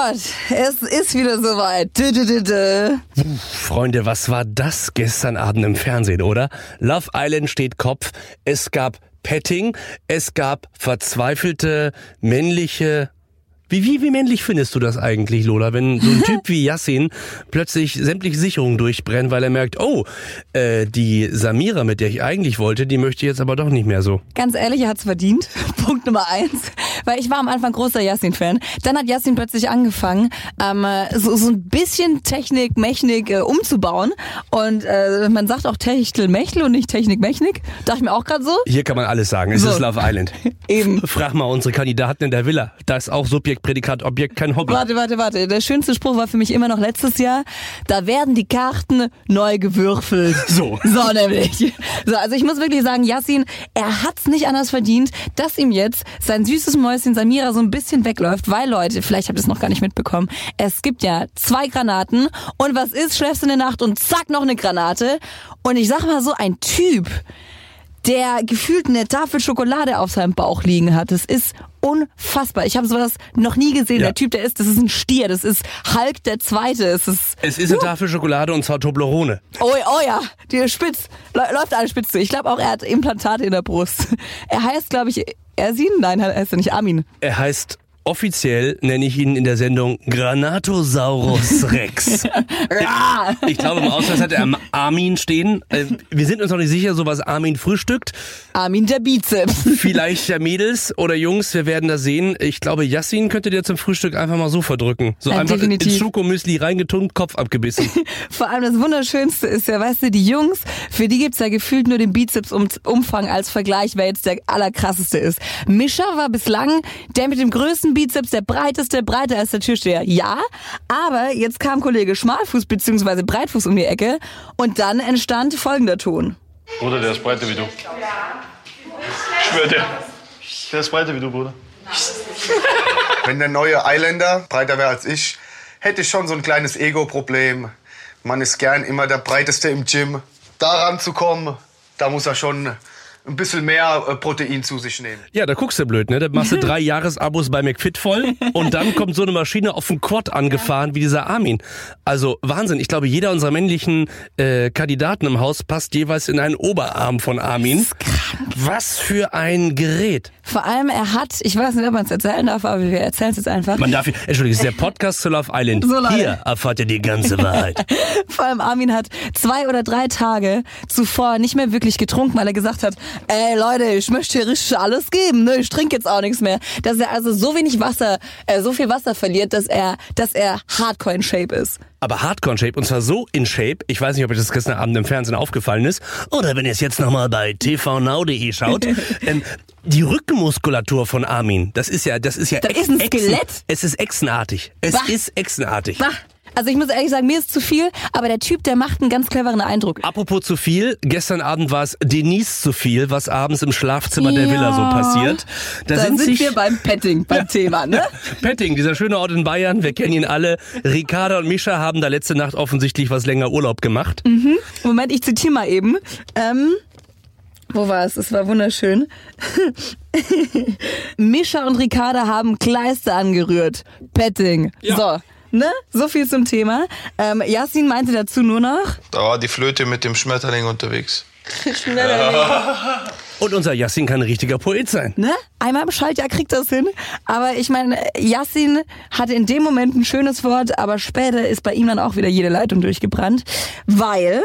Gott, es ist wieder soweit. Freunde, was war das gestern Abend im Fernsehen, oder? Love Island steht Kopf. Es gab Petting, es gab verzweifelte männliche wie, wie, wie männlich findest du das eigentlich, Lola, wenn so ein Typ wie Yassin plötzlich sämtliche Sicherungen durchbrennt, weil er merkt, oh, äh, die Samira, mit der ich eigentlich wollte, die möchte jetzt aber doch nicht mehr so. Ganz ehrlich, er hat's verdient. Punkt Nummer eins. Weil ich war am Anfang großer Yassin-Fan. Dann hat Yassin plötzlich angefangen, ähm, so, so ein bisschen Technik, Mechnik äh, umzubauen. Und äh, man sagt auch Techtel Mechtel und nicht Technik Mechnik. Dachte ich mir auch gerade so. Hier kann man alles sagen. Es So. ist Love Island. Eben. Frag mal unsere Kandidaten in der Villa. Da ist auch Subjekt, Prädikat, Objekt kein Hobby. Warte, warte, warte. Der schönste Spruch war für mich immer noch letztes Jahr. Da werden die Karten neu gewürfelt. So. So nämlich. So, also ich muss wirklich sagen, Yassin, er hat's nicht anders verdient, dass ihm jetzt sein süßes Mäuschen Samira so ein bisschen wegläuft, weil Leute, vielleicht habt ihr es noch gar nicht mitbekommen, es gibt ja zwei Granaten und was ist, schläfst du in der Nacht und zack, noch eine Granate. Und ich sag mal so, ein Typ, der gefühlt eine Tafel Schokolade auf seinem Bauch liegen hat. Das ist unfassbar. Ich habe sowas noch nie gesehen. Ja. Der Typ, der ist, das ist ein Stier, das ist Hulk der Zweite. Es ist, Es ist eine Tafel Schokolade und zwar Toblerone. oh, oh ja, die ist spitz, Lä- läuft alles spitz zu. Ich glaube auch, er hat Implantate in der Brust. Er heißt, glaube ich, Ersin? Nein, er heißt er nicht Armin. Er heißt offiziell, nenne ich ihn in der Sendung Granatosaurus Rex. Ja. Ich glaube, im Ausweis hat er Armin stehen. Äh, Wir sind uns noch nicht sicher, so was Armin frühstückt. Armin der Bizeps. Vielleicht ja Mädels oder Jungs, wir werden das sehen. Ich glaube, Yassin könnte dir zum Frühstück einfach mal so verdrücken. So Ja, einfach definitiv. ins Schokomüsli reingetunkt, Kopf abgebissen. Vor allem das Wunderschönste ist ja, weißt du, die Jungs, für die gibt's ja gefühlt nur den Bizeps-Umfang als Vergleich, wer jetzt der allerkrasseste ist. Mischa war bislang der mit dem größten Bizeps, der breiteste, breiter als der Türsteher. Ja, aber jetzt kam Kollege Schmalfuß bzw. Breitfuß um die Ecke und dann entstand folgender Ton. Bruder, der ist breiter wie du. Ich schwör dir. Der ist breiter wie du, Bruder. Wenn der neue Islander breiter wäre als ich, hätte ich schon so ein kleines Ego-Problem. Man ist gern immer der Breiteste im Gym. Daran zu kommen, da muss er schon ein bisschen mehr äh, Protein zu sich nehmen. Ja, da guckst du blöd, ne? Da machst du drei Jahresabos bei McFit voll und dann kommt so eine Maschine auf den Quad angefahren wie dieser Armin. Also Wahnsinn. Ich glaube, jeder unserer männlichen äh, Kandidaten im Haus passt jeweils in einen Oberarm von Armin. Was für ein Gerät. Vor allem, er hat, ich weiß nicht, ob man es erzählen darf, aber wir erzählen es jetzt einfach. Man darf, Entschuldigung, es ist der Podcast zu Love Island. So. Hier erfahrt ihr die ganze Wahrheit. Vor allem Armin hat zwei oder drei Tage zuvor nicht mehr wirklich getrunken, weil er gesagt hat, ey Leute, ich möchte hier richtig alles geben, ne? ich trinke jetzt auch nichts mehr. Dass er also so wenig Wasser, äh, so viel Wasser verliert, dass er, dass er hardcore in Shape ist. Aber Hardcore in Shape und zwar so in Shape. Ich weiß nicht, ob euch das gestern Abend im Fernsehen aufgefallen ist oder wenn ihr es jetzt nochmal bei tvnow.de schaut. ähm, die Rückenmuskulatur von Armin, das ist ja, das ist ja. Das ist ein Skelett? Es ist echsenartig. Es Bah. ist echsenartig. Bah. Also ich muss ehrlich sagen, mir ist zu viel, aber der Typ, der macht einen ganz cleveren Eindruck. Apropos zu viel, gestern Abend war es Denise zu viel, was abends im Schlafzimmer der Ja. Villa so passiert. Da, Da sind, sind, sich wir beim Petting, beim Thema, ne? Petting, dieser schöne Ort in Bayern, wir kennen ihn alle. Ricarda und Mischa haben da letzte Nacht offensichtlich was länger Urlaub gemacht. Moment, ich zitiere mal eben. Ähm, wo war es? Es war wunderschön. Mischa und Ricarda haben Kleister angerührt. Petting. Ja. So. Ne? So viel zum Thema. Ähm, Yasin meinte dazu nur noch. Da war die Flöte mit dem Schmetterling unterwegs. Und unser Yassin kann ein richtiger Poet sein. Ne? Einmal im Schaltjahr kriegt das hin. Aber ich meine, Yassin hatte in dem Moment ein schönes Wort, aber später ist bei ihm dann auch wieder jede Leitung durchgebrannt. Weil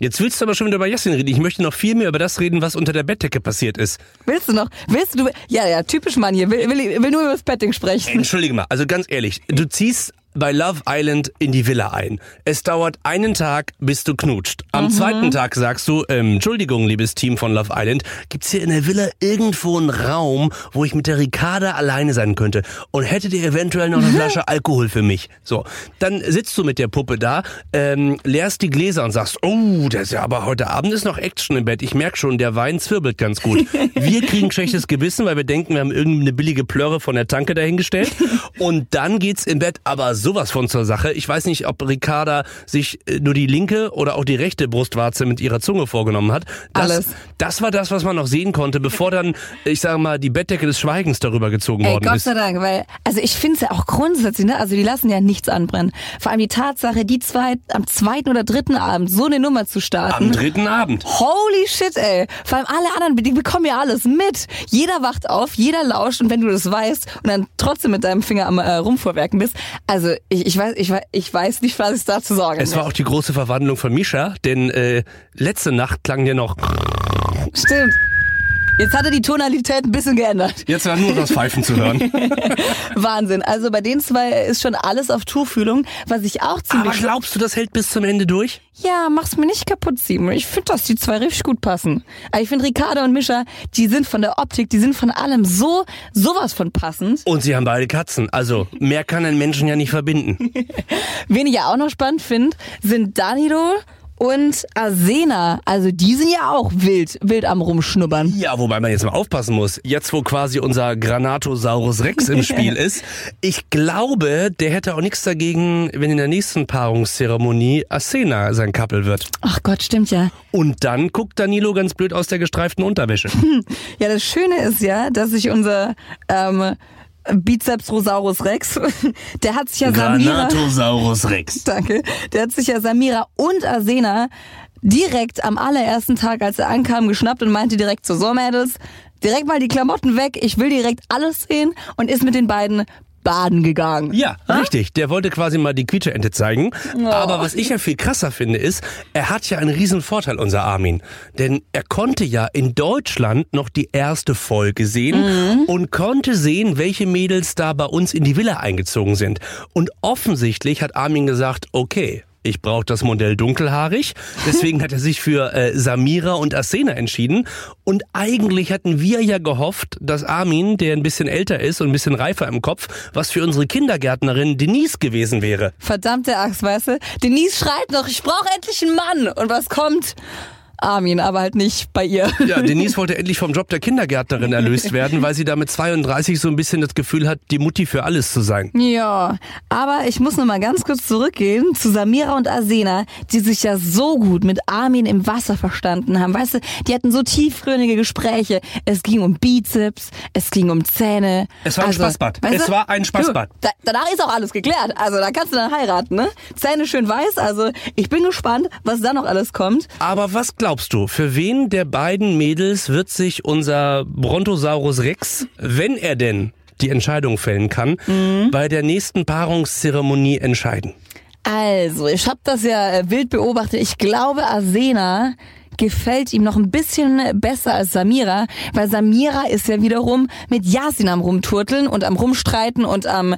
Jetzt willst du aber schon wieder über Yassin reden. Ich möchte noch viel mehr über das reden, was unter der Bettdecke passiert ist. Willst du noch? Willst du? Ja, ja, typisch Mann hier. Will, will, will nur über das Petting sprechen. Entschuldige mal, also ganz ehrlich, du ziehst bei Love Island in die Villa ein. Es dauert einen Tag, bis du knutscht. Am zweiten Tag sagst du, ähm, Entschuldigung, liebes Team von Love Island, gibt's hier in der Villa irgendwo einen Raum, wo ich mit der Ricarda alleine sein könnte? Und hättet ihr eventuell noch eine Flasche Alkohol für mich? So, dann sitzt du mit der Puppe da, ähm, leerst die Gläser und sagst, oh, das ist ja aber heute Abend ist noch Action im Bett. Ich merk schon, der Wein zwirbelt ganz gut. Wir kriegen schlechtes Gewissen, weil wir denken, wir haben irgendeine billige Plörre von der Tanke dahingestellt. Und dann geht's im Bett aber sowas von zur Sache. Ich weiß nicht, ob Ricarda sich äh, nur die linke oder auch die rechte Brustwarze mit ihrer Zunge vorgenommen hat. Das, Alles. Das war das, was man noch sehen konnte, bevor dann, ich sage mal, die Bettdecke des Schweigens darüber gezogen Ey, worden Gott ist. sei Dank, weil, also ich finde es ja auch grundsätzlich, ne, also die lassen ja nichts anbrennen. Vor allem die Tatsache, die zwei, am zweiten oder dritten Abend so eine Nummer zu starten. Am dritten Abend. Holy shit, ey. Vor allem alle anderen, die bekommen ja alles mit. Jeder wacht auf, jeder lauscht und wenn du das weißt und dann trotzdem mit deinem Finger am äh, Rumvorwerken bist, also ich, ich weiß, ich, weiß- ich weiß nicht, was ich dazu sagen Es war auch die große Verwandlung von Misha, denn äh, letzte Nacht klang dir noch. Stimmt. Jetzt hat er die Tonalität ein bisschen geändert. Jetzt war nur das Pfeifen zu hören. Wahnsinn. Also bei den zwei ist schon alles auf Tuchfühlung, was ich auch Aber ziemlich... glaubst du, das hält bis zum Ende durch? Ja, mach's mir nicht kaputt, Simon. Ich finde, dass die zwei richtig gut passen. Aber ich finde, Ricardo und Mischa, die sind von der Optik, die sind von allem so, sowas von passend. Und sie haben beide Katzen. Also mehr kann ein Menschen ja nicht verbinden. Wen ich ja auch noch spannend finde, sind Danilo und Arsena. Also die sind ja auch wild, wild am Rumschnuppern. Ja, wobei man jetzt mal aufpassen muss. Jetzt, wo quasi unser Granatosaurus Rex im Spiel ist, ich glaube, der hätte auch nichts dagegen, wenn in der nächsten Paarungszeremonie Asena sein Couple wird. Ach Gott, stimmt ja. Und dann guckt Danilo ganz blöd aus der gestreiften Unterwäsche. Ja, das Schöne ist ja, dass sich unser ähm, Bizeps Rosaurus Rex, der hat sich ja Samira... Granatosaurus Rex. Danke. Der hat sich ja Samira und Arsena direkt am allerersten Tag, als er ankam, geschnappt und meinte direkt so, so Mädels, direkt mal die Klamotten weg, ich will direkt alles sehen und ist mit den beiden baden gegangen. Ja, richtig. Der wollte quasi mal die Quietscheente zeigen. Aber was ich ja viel krasser finde, ist, er hat ja einen riesen Vorteil, unser Armin. Denn er konnte ja in Deutschland noch die erste Folge sehen und konnte sehen, welche Mädels da bei uns in die Villa eingezogen sind. Und offensichtlich hat Armin gesagt, okay. Ich brauche das Modell dunkelhaarig. Deswegen hat er sich für äh, Samira und Asena entschieden. Und eigentlich hatten wir ja gehofft, dass Armin, der ein bisschen älter ist und ein bisschen reifer im Kopf, was für unsere Kindergärtnerin Denise gewesen wäre. Verdammte Axt, weißt du? Denise schreit noch, ich brauche endlich einen Mann. Und was kommt? Armin, aber halt nicht bei ihr. Ja, Denise wollte endlich vom Job der Kindergärtnerin erlöst werden, weil sie da mit 32 so ein bisschen das Gefühl hat, die Mutti für alles zu sein. Ja, aber ich muss noch mal ganz kurz zurückgehen zu Samira und Arsena, die sich ja so gut mit Armin im Wasser verstanden haben. Weißt du, die hatten so tiefgründige Gespräche. Es ging um Bizeps, es ging um Zähne. Es war ein Spaßbad. weißt Es du, war ein Spaßbad. Du, da, danach ist auch alles geklärt. Also da kannst du dann heiraten, ne? Zähne schön weiß. Also ich bin gespannt, was da noch alles kommt. Aber was glaubst du, für wen der beiden Mädels wird sich unser Brontosaurus Rex, wenn er denn die Entscheidung fällen kann, bei der nächsten Paarungszeremonie entscheiden? Also, ich habe das ja äh, wild beobachtet. Ich glaube, Arsena gefällt ihm noch ein bisschen besser als Samira, weil Samira ist ja wiederum mit Yasin am rumturteln und am rumstreiten und am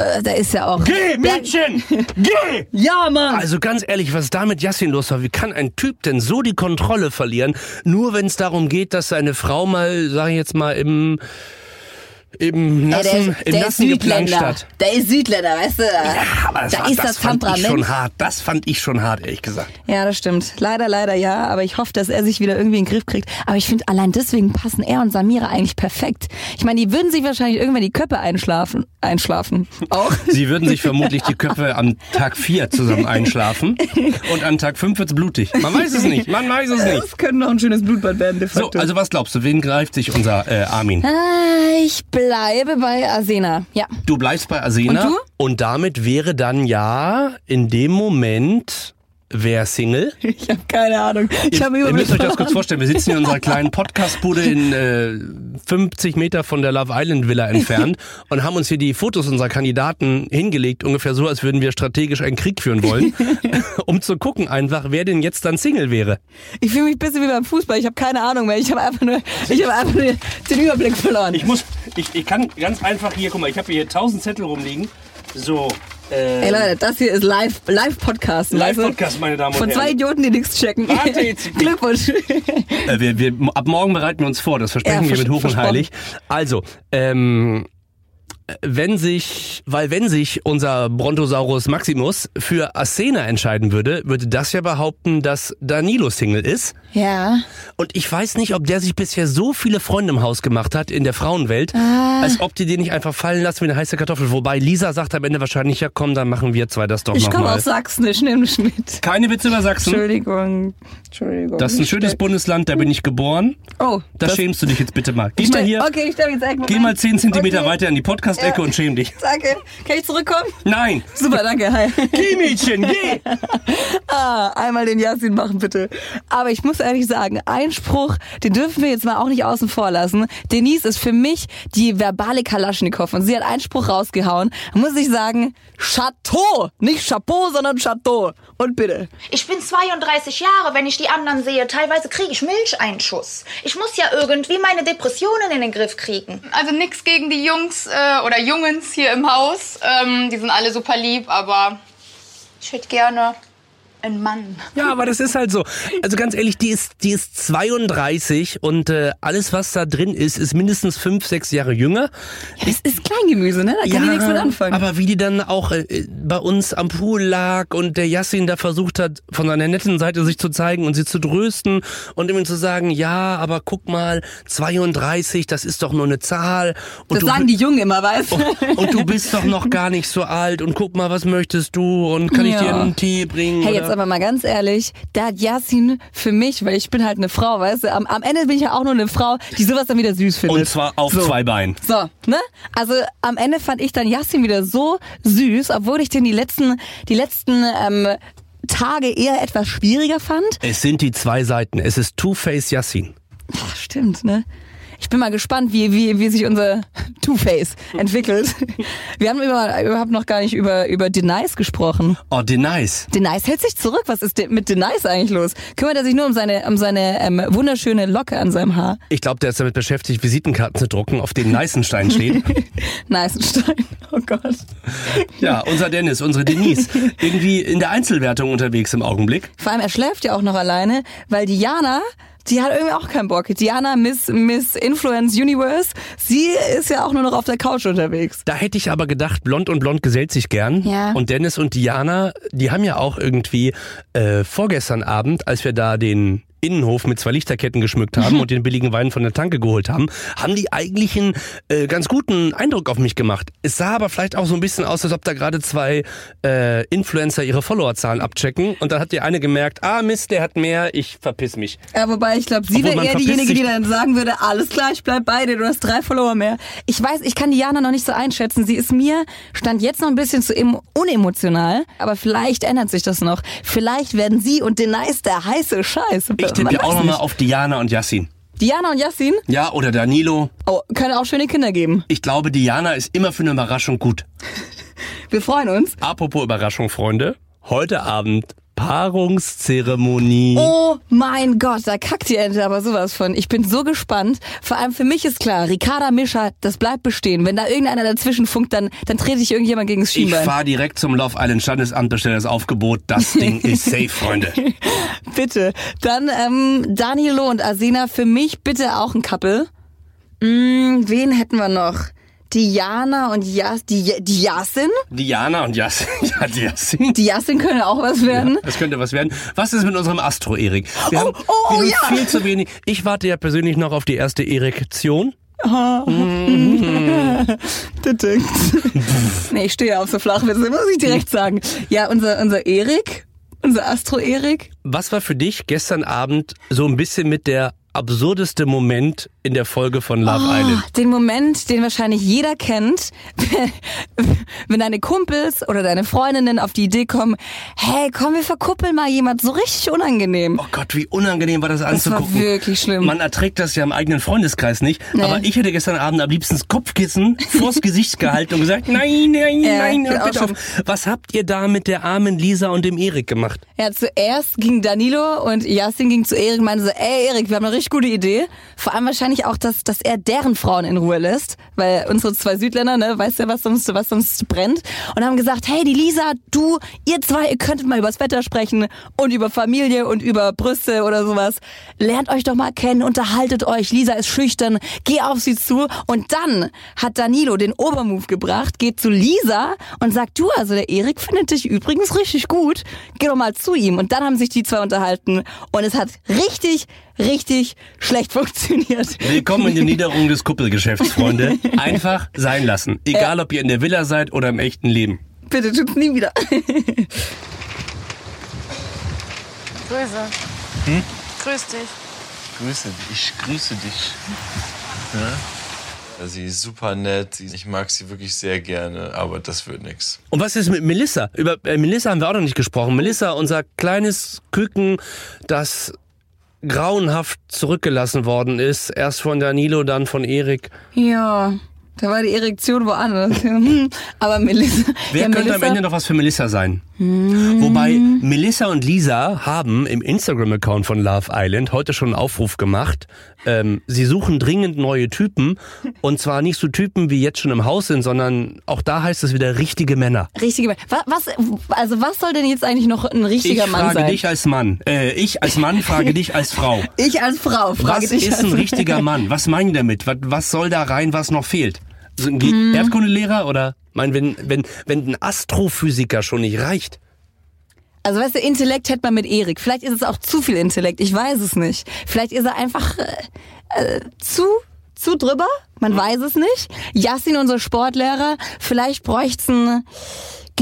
äh, da ist ja auch Geh, Mädchen! Geh! Ja, Mann. Also ganz ehrlich, was da mit Yassin los war, wie kann ein Typ denn so die Kontrolle verlieren, nur wenn es darum geht, dass seine Frau mal, sag ich jetzt mal, im, im nassen, im der ist nassen geplanscht Südländer. Der ist Südländer, weißt du? Ja, aber das, da war, ist das, das, fand ich Temperament. schon hart. Das fand ich schon hart, ehrlich gesagt. Ja, das stimmt. Leider, leider ja. Aber ich hoffe, dass er sich wieder irgendwie in den Griff kriegt. Aber ich finde, allein deswegen passen er und Samira eigentlich perfekt. Ich meine, die würden sich wahrscheinlich irgendwann die Köpfe einschlafen. Einschlafen. Auch. Sie würden sich vermutlich die Köpfe am Tag 4 zusammen einschlafen und an Tag 5 wird's blutig. Man weiß es nicht, man weiß es nicht. Das könnte noch ein schönes Blutbad werden, de So, facto. also was glaubst du, wen greift sich unser äh, Armin? Ah, ich bleibe bei Arsena. Ja. Du bleibst bei Asena Und du? und damit wäre dann ja in dem Moment wer Single. Ich habe keine Ahnung. Ich habe Ihr müsst euch das kurz vorstellen. Wir sitzen in unserer kleinen Podcastbude in äh, 50 Meter von der Love Island Villa entfernt und haben uns hier die Fotos unserer Kandidaten hingelegt, ungefähr so, als würden wir strategisch einen Krieg führen wollen, um zu gucken einfach, wer denn jetzt dann Single wäre. Ich fühle mich ein bisschen wie beim Fußball. Ich habe keine Ahnung mehr. Ich habe einfach nur, ich habe einfach nur den Überblick verloren. Ich muss, ich, ich kann ganz einfach hier, guck mal, ich habe hier 1000 Zettel rumliegen. So, äh, Ey Leute, das hier ist live, live Podcast. Live-Podcast, meine Damen und Von Herren. zwei Idioten, die nichts checken. Warte jetzt. Glückwunsch. Äh, wir, wir, ab morgen bereiten wir uns vor, das versprechen Ja, wir mit vers- Hoch und. Heilig. Also, ähm, wenn sich, weil wenn sich unser Brontosaurus Maximus für Athena entscheiden würde, würde das ja behaupten, dass Danilo Single ist. Ja. Und ich weiß nicht, ob der sich bisher so viele Freunde im Haus gemacht hat in der Frauenwelt, Ah. als ob die den nicht einfach fallen lassen wie eine heiße Kartoffel. Wobei Lisa sagt am Ende wahrscheinlich, ja komm, dann machen wir zwei das doch Ich komme aus Sachsen, ich nehme mich mit. Keine Witze über Sachsen. Entschuldigung. Entschuldigung. Das ist ein schönes Bundesland, da bin ich geboren. Oh, Da das- schämst du dich jetzt bitte mal. Geh Ich mal hier, Okay, ich stelle jetzt echt geh mal 10 Zentimeter Okay. weiter in die Podcast-Ecke Ja. und schäm dich. Danke. Kann ich zurückkommen? Nein! Super, danke. Hi. Geh, Mädchen, geh! Ah, einmal den Yasin machen, bitte. Aber ich muss ehrlich sagen, Einspruch, den dürfen wir jetzt mal auch nicht außen vor lassen. Denise ist für mich die verbale Kalaschnikow und sie hat Einspruch rausgehauen. Da muss ich sagen, Chateau. Nicht Chapeau, sondern Chateau. Und bitte. Ich bin 32 Jahre, wenn ich die anderen sehe. Teilweise kriege ich Milcheinschuss. Ich muss ja irgendwie meine Depressionen in den Griff kriegen. Also nichts gegen die Jungs äh, oder Jungens hier im Haus. Ähm, die sind alle super lieb, aber ich hätte gerne einen Mann. Ja, aber das ist halt so. Also ganz ehrlich, die ist, die ist 32 und äh, alles, was da drin ist, ist mindestens fünf, sechs Jahre jünger. Das ist Kleingemüse, ne? Da kann die nichts mit anfangen. aber wie die dann auch äh, bei uns am Pool lag und der Yassin da versucht hat, von seiner netten Seite sich zu zeigen und sie zu trösten und ihm zu sagen, ja, aber guck mal, 32, das ist doch nur eine Zahl. Und das du sagen die Jungen immer, weißt du? und du bist doch noch gar nicht so alt und guck mal, was möchtest du und kann ich Ja. dir einen Tee bringen? Hey? Jetzt aber mal ganz ehrlich, da hat Yasin für mich, weil ich bin halt eine Frau, weißt du, am, am Ende bin ich ja auch nur eine Frau, die sowas dann wieder süß findet. und zwar auf So. zwei Beinen. So, ne? Also am Ende fand ich dann Yassin wieder so süß, obwohl ich den die letzten, die letzten ähm, Tage eher etwas schwieriger fand. Es sind die zwei Seiten. Es ist Two-Face Yassin. Ach, stimmt, ne? Ich bin mal gespannt, wie, wie, wie sich unser Two-Face entwickelt. Wir haben über, überhaupt noch gar nicht über, über Denice gesprochen. Oh, Denice. Denice hält sich zurück. Was ist mit Denice eigentlich los? Kümmert er sich nur um seine, um seine ähm, wunderschöne Locke an seinem Haar? Ich glaube, der ist damit beschäftigt, Visitenkarten zu drucken, auf denen Neißenstein steht. Nice Stein. Oh Gott. ja, unser Dennis, unsere Denise. Irgendwie in der Einzelwertung unterwegs im Augenblick. Vor allem, er schläft ja auch noch alleine, weil Diana, die hat irgendwie auch keinen Bock. Diana, Miss, Miss Influence Universe, sie ist ja auch nur noch auf der Couch unterwegs. Da hätte ich aber gedacht, Blond und Blond gesellt sich gern. Ja. Und Dennis und Diana, die haben ja auch irgendwie äh, vorgestern Abend, als wir da den Innenhof mit zwei Lichterketten geschmückt haben und den billigen Wein von der Tanke geholt haben, haben die eigentlich einen äh, ganz guten Eindruck auf mich gemacht. Es sah aber vielleicht auch so ein bisschen aus, als ob da gerade zwei äh, Influencer ihre Followerzahlen abchecken und dann hat die eine gemerkt, ah Mist, der hat mehr, ich verpiss mich. Ja, wobei ich glaube, sie wäre eher diejenige, die dann sagen würde, alles klar, ich bleib bei dir, du hast drei Follower mehr. Ich weiß, ich kann Diana noch nicht so einschätzen. Sie ist mir, stand jetzt noch ein bisschen zu em- unemotional, aber vielleicht ändert sich das noch. Vielleicht werden sie und Denise der heiße Scheiß. Ich tippe Man ja auch nochmal auf Diana und Yassin. Diana und Yassin, Ja, oder Danilo. oh, können auch schöne Kinder geben. Ich glaube, Diana ist immer für eine Überraschung gut. Wir freuen uns. Apropos Überraschung, Freunde. Heute Abend Paarungszeremonie. Oh mein Gott, da kackt die Ente aber sowas von. Ich bin so gespannt. Vor allem für mich ist klar, Ricarda Mischa, das bleibt bestehen. Wenn da irgendeiner dazwischen funkt, dann, dann trete ich irgendjemand gegen das Ich Schienbein. fahre direkt zum Love Island Standesamt, bestelle das Aufgebot. Das Ding ist safe, Freunde. Bitte. Dann ähm, Danilo und Asena, für mich bitte auch ein Couple. Mm, wen hätten wir noch? Diana und Jas, die, die Yasin? Diana und Yassin. Ja, die Yassin. Die Yasin können auch was werden. Das könnte was werden. Was ist mit unserem Astro, Erik? Wir Oh, haben, oh, wir haben ja. viel zu wenig. Ich warte ja persönlich noch auf die erste Erektion. Bitte. nee, ich stehe auf so Flachwitze, muss ich direkt sagen. Ja, unser, unser Erik, unser Astro-Erik. Was war für dich gestern Abend so ein bisschen mit der absurdeste Moment in der Folge von Love Island? Den Moment, den wahrscheinlich jeder kennt, wenn deine Kumpels oder deine Freundinnen auf die Idee kommen, hey, komm, wir verkuppeln mal jemand so richtig unangenehm. Oh Gott, wie unangenehm war das war anzugucken. wirklich schlimm. Man erträgt das ja im eigenen Freundeskreis nicht. Nee. Aber ich hätte gestern Abend am liebsten das Kopfkissen vors Gesicht gehalten und gesagt, nein, nein, Ja, nein, bitte auf. Was habt ihr da mit der armen Lisa und dem Erik gemacht? Ja, zuerst ging Danilo und Yasin ging zu Erik und meinte so, ey Erik, wir haben eine richtig gute Idee. Vor allem wahrscheinlich auch, dass, dass er deren Frauen in Ruhe lässt. Weil unsere zwei Südländer, ne, weißt du, was uns, was uns brennt. Und haben gesagt, hey, die Lisa, du, ihr zwei, ihr könntet mal übers Wetter sprechen und über Familie und über Brüste oder sowas. Lernt euch doch mal kennen, unterhaltet euch. Lisa ist schüchtern, geh auf sie zu. Und dann hat Danilo den Obermove gebracht, geht zu Lisa und sagt, du, also der Erik findet dich übrigens richtig gut. Geh doch mal zu ihm. Und dann haben sich die zwei unterhalten und es hat richtig, richtig schlecht funktioniert. Willkommen in der Niederung des Kuppelgeschäfts, Freunde. Einfach sein lassen. Egal, ob ihr in der Villa seid oder im echten Leben. Bitte tut's nie wieder. Grüße. Hm? Grüß dich. Grüße dich. Ich grüße dich. Ja? Sie ist super nett. Ich mag sie wirklich sehr gerne, aber das wird nix. Und was ist mit Melissa? Über äh, Melissa haben wir auch noch nicht gesprochen. Melissa, unser kleines Küken, das grauenhaft zurückgelassen worden ist. Erst von Danilo, dann von Erik. Ja, da war die Erektion woanders. Hm, Aber Melissa. Wer ja, könnte Melissa, am Ende noch was für Melissa sein? Wobei Melissa und Lisa haben im Instagram-Account von Love Island heute schon einen Aufruf gemacht. Ähm, sie suchen dringend neue Typen. Und zwar nicht so Typen, wie jetzt schon im Haus sind, sondern auch da heißt es wieder richtige Männer. Richtige. Was, was, also was soll denn jetzt eigentlich noch ein richtiger ich Mann frage sein? dich als Mann. Äh, ich als Mann frage dich als Frau. ich als Frau frage Was dich. ist als ein richtiger Mann? Was meinen damit? Was, was soll da rein, was noch fehlt? So ein Ge- Erdkundelehrer oder? Ich meine, wenn, wenn, wenn ein Astrophysiker schon nicht reicht. Also weißt du, Intellekt hätte man mit Erik. Vielleicht ist es auch zu viel Intellekt. Ich weiß es nicht. Vielleicht ist er einfach äh, äh, zu zu drüber. Man weiß es nicht. Yassin, unser Sportlehrer. Vielleicht bräuchte es einen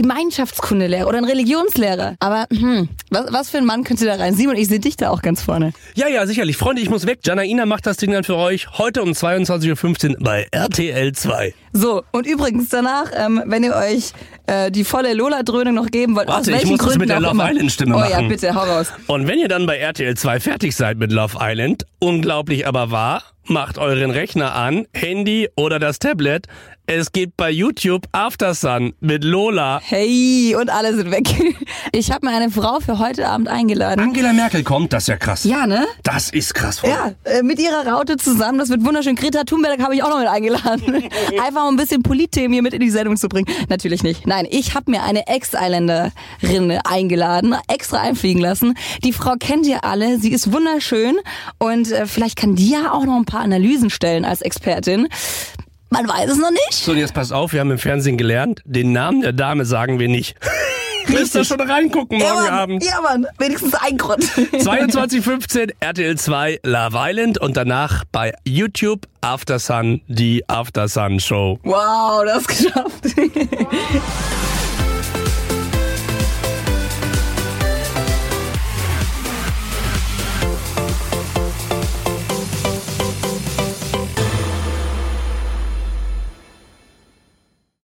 Gemeinschaftskundelehrer oder einen Religionslehrer. Aber hm, was, was für ein Mann könnte da rein? Simon, ich sehe dich da auch ganz vorne. Ja, ja, sicherlich. Freunde, ich muss weg. Janaina macht das Ding dann für euch heute um 22.15 Uhr bei RTL 2. So, und übrigens danach, ähm, wenn ihr euch äh, die volle Lola-Dröhnung noch geben wollt, Warte, aus ich welchen muss das Gründen mit der Love immer. Island Stimme Oh machen. ja, bitte, hau raus. Und wenn ihr dann bei RTL 2 fertig seid mit Love Island, unglaublich aber wahr, macht euren Rechner an, Handy oder das Tablet. Es gibt bei YouTube Aftersun mit Lola. Hey, und alle sind weg. Ich habe mir eine Frau für heute Abend eingeladen. Angela Merkel kommt, das ist ja krass. Ja, ne? Das ist krass. Freunde. Ja, äh, mit ihrer Raute zusammen. Das wird wunderschön. Greta Thunberg habe ich auch noch mit eingeladen. Einfach um ein bisschen Politthemen hier mit in die Sendung zu bringen. Natürlich nicht. Nein, ich habe mir eine Ex-Isländerin eingeladen, extra einfliegen lassen. Die Frau kennt ihr alle. Sie ist wunderschön und äh, vielleicht kann die ja auch noch ein paar Analysen stellen als Expertin. Man weiß es noch nicht. So, jetzt pass auf, wir haben im Fernsehen gelernt, den Namen der Dame sagen wir nicht. Müsst ihr schon reingucken morgen ja, Mann, Abend. ja, Mann, wenigstens ein Grund. 22.15 RTL 2 Love Island und danach bei YouTube After Sun, die After Sun Show. Wow, das geschafft.